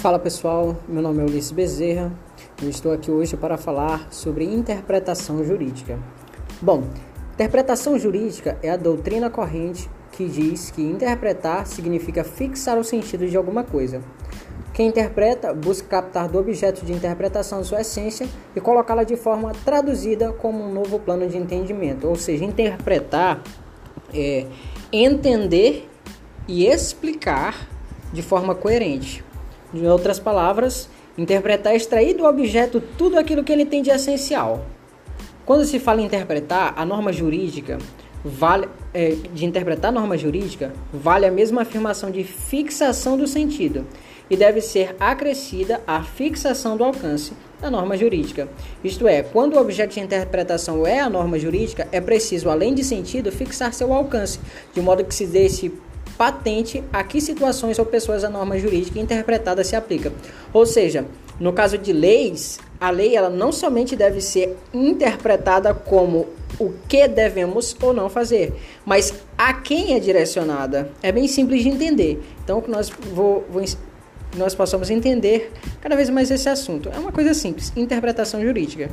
Fala pessoal, meu nome é Ulisses Bezerra. Eu estou aqui hoje para falar sobre interpretação jurídica. Bom, interpretação jurídica é a doutrina corrente que diz que interpretar significa fixar o sentido de alguma coisa. Quem interpreta busca captar do objeto de interpretação sua essência e colocá-la de forma traduzida como um novo plano de entendimento. Ou seja, interpretar é entender e explicar de forma coerente. Em outras palavras, interpretar é extrair do objeto tudo aquilo que ele tem de essencial. Quando se fala em interpretar, a norma jurídica vale é, de interpretar a norma jurídica vale a mesma afirmação de fixação do sentido e deve ser acrescida a fixação do alcance da norma jurídica. Isto é, quando o objeto de interpretação é a norma jurídica, é preciso, além de sentido, fixar seu alcance, de modo que se deixe patente a que situações ou pessoas a norma jurídica interpretada se aplica. Ou seja, no caso de leis, a lei ela não somente deve ser interpretada como o que devemos ou não fazer, mas a quem é direcionada. É bem simples de entender. Então, que nós vou, vou nós possamos entender cada vez mais esse assunto. É uma coisa simples, interpretação jurídica.